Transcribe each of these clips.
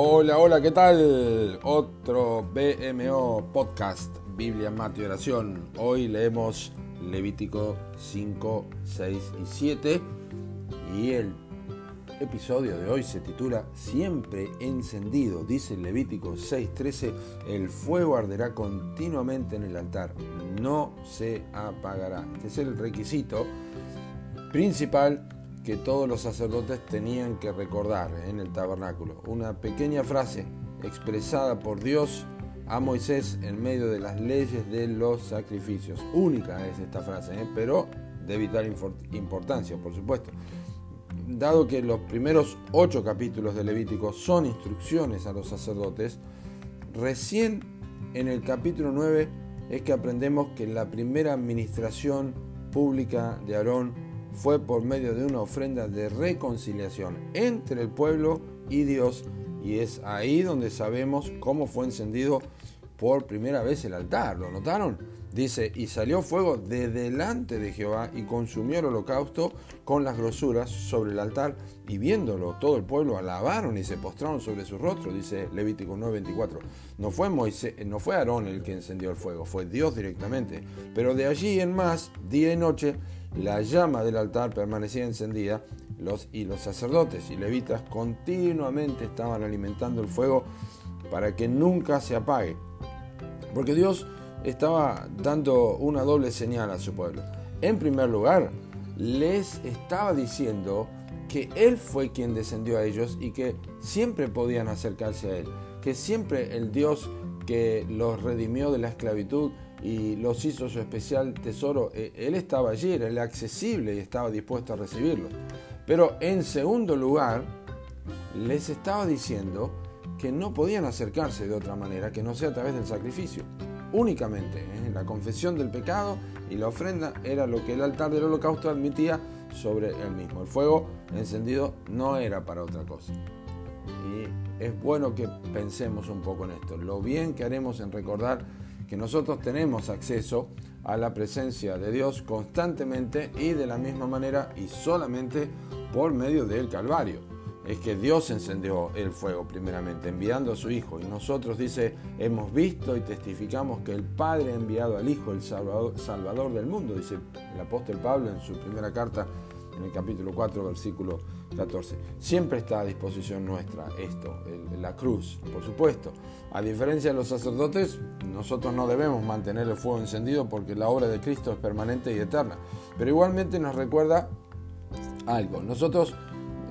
Hola, hola, ¿qué tal? Otro BMO podcast, Biblia, Mate y Oración. Hoy leemos Levítico 5, 6 y 7 y el episodio de hoy se titula Siempre encendido. Dice Levítico 6, 13, el fuego arderá continuamente en el altar, no se apagará. Este es el requisito principal que todos los sacerdotes tenían que recordar en el tabernáculo. Una pequeña frase expresada por Dios a Moisés en medio de las leyes de los sacrificios. Única es esta frase, ¿eh? pero de vital importancia, por supuesto. Dado que los primeros ocho capítulos de Levítico son instrucciones a los sacerdotes, recién en el capítulo 9 es que aprendemos que la primera administración pública de Aarón fue por medio de una ofrenda de reconciliación entre el pueblo y Dios. Y es ahí donde sabemos cómo fue encendido por primera vez el altar. ¿Lo notaron? Dice, y salió fuego de delante de Jehová y consumió el holocausto con las grosuras sobre el altar y viéndolo todo el pueblo alabaron y se postraron sobre su rostro, dice Levítico 9:24. No fue Moisés, no fue Aarón el que encendió el fuego, fue Dios directamente. Pero de allí en más, día y noche, la llama del altar permanecía encendida los, y los sacerdotes y levitas continuamente estaban alimentando el fuego para que nunca se apague. Porque Dios estaba dando una doble señal a su pueblo. En primer lugar, les estaba diciendo que Él fue quien descendió a ellos y que siempre podían acercarse a Él, que siempre el Dios que los redimió de la esclavitud y los hizo su especial tesoro, eh, Él estaba allí, era accesible y estaba dispuesto a recibirlo. Pero en segundo lugar, les estaba diciendo que no podían acercarse de otra manera que no sea a través del sacrificio únicamente. ¿eh? La confesión del pecado y la ofrenda era lo que el altar del holocausto admitía sobre el mismo. El fuego encendido no era para otra cosa. Y es bueno que pensemos un poco en esto. Lo bien que haremos en recordar que nosotros tenemos acceso a la presencia de Dios constantemente y de la misma manera y solamente por medio del Calvario es que Dios encendió el fuego primeramente, enviando a su Hijo. Y nosotros, dice, hemos visto y testificamos que el Padre ha enviado al Hijo, el Salvador, del mundo, dice el apóstol Pablo en su primera carta, en el capítulo 4, versículo 14. Siempre está a disposición nuestra esto, la cruz, por supuesto. A diferencia de los sacerdotes, nosotros no debemos mantener el fuego encendido porque la obra de Cristo es permanente y eterna. Pero igualmente nos recuerda algo. Nosotros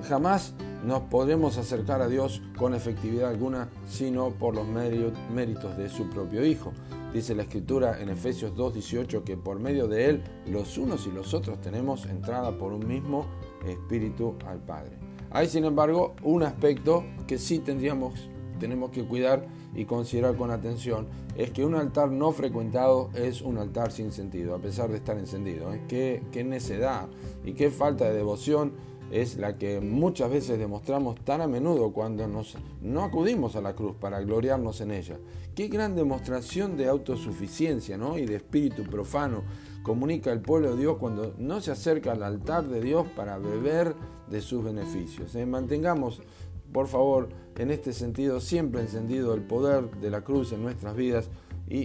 jamás nos podemos acercar a Dios con efectividad alguna, sino por los méritos de su propio Hijo. Dice la Escritura en Efesios 2.18 que por medio de Él los unos y los otros tenemos entrada por un mismo Espíritu al Padre. Hay sin embargo un aspecto que sí tendríamos, tenemos que cuidar y considerar con atención, es que un altar no frecuentado es un altar sin sentido, a pesar de estar encendido. ¿eh? Qué, qué necedad y qué falta de devoción es la que muchas veces demostramos tan a menudo cuando nos, no acudimos a la cruz para gloriarnos en ella. Qué gran demostración de autosuficiencia ¿no? y de espíritu profano comunica el pueblo de Dios cuando no se acerca al altar de Dios para beber de sus beneficios. ¿eh? Mantengamos, por favor, en este sentido siempre encendido el poder de la cruz en nuestras vidas y,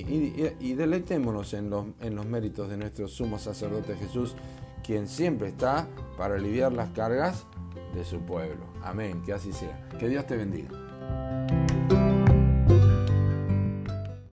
y, deleitémonos en los, en los méritos de nuestro sumo sacerdote Jesús quien siempre está para aliviar las cargas de su pueblo. Amén, que así sea. Que Dios te bendiga.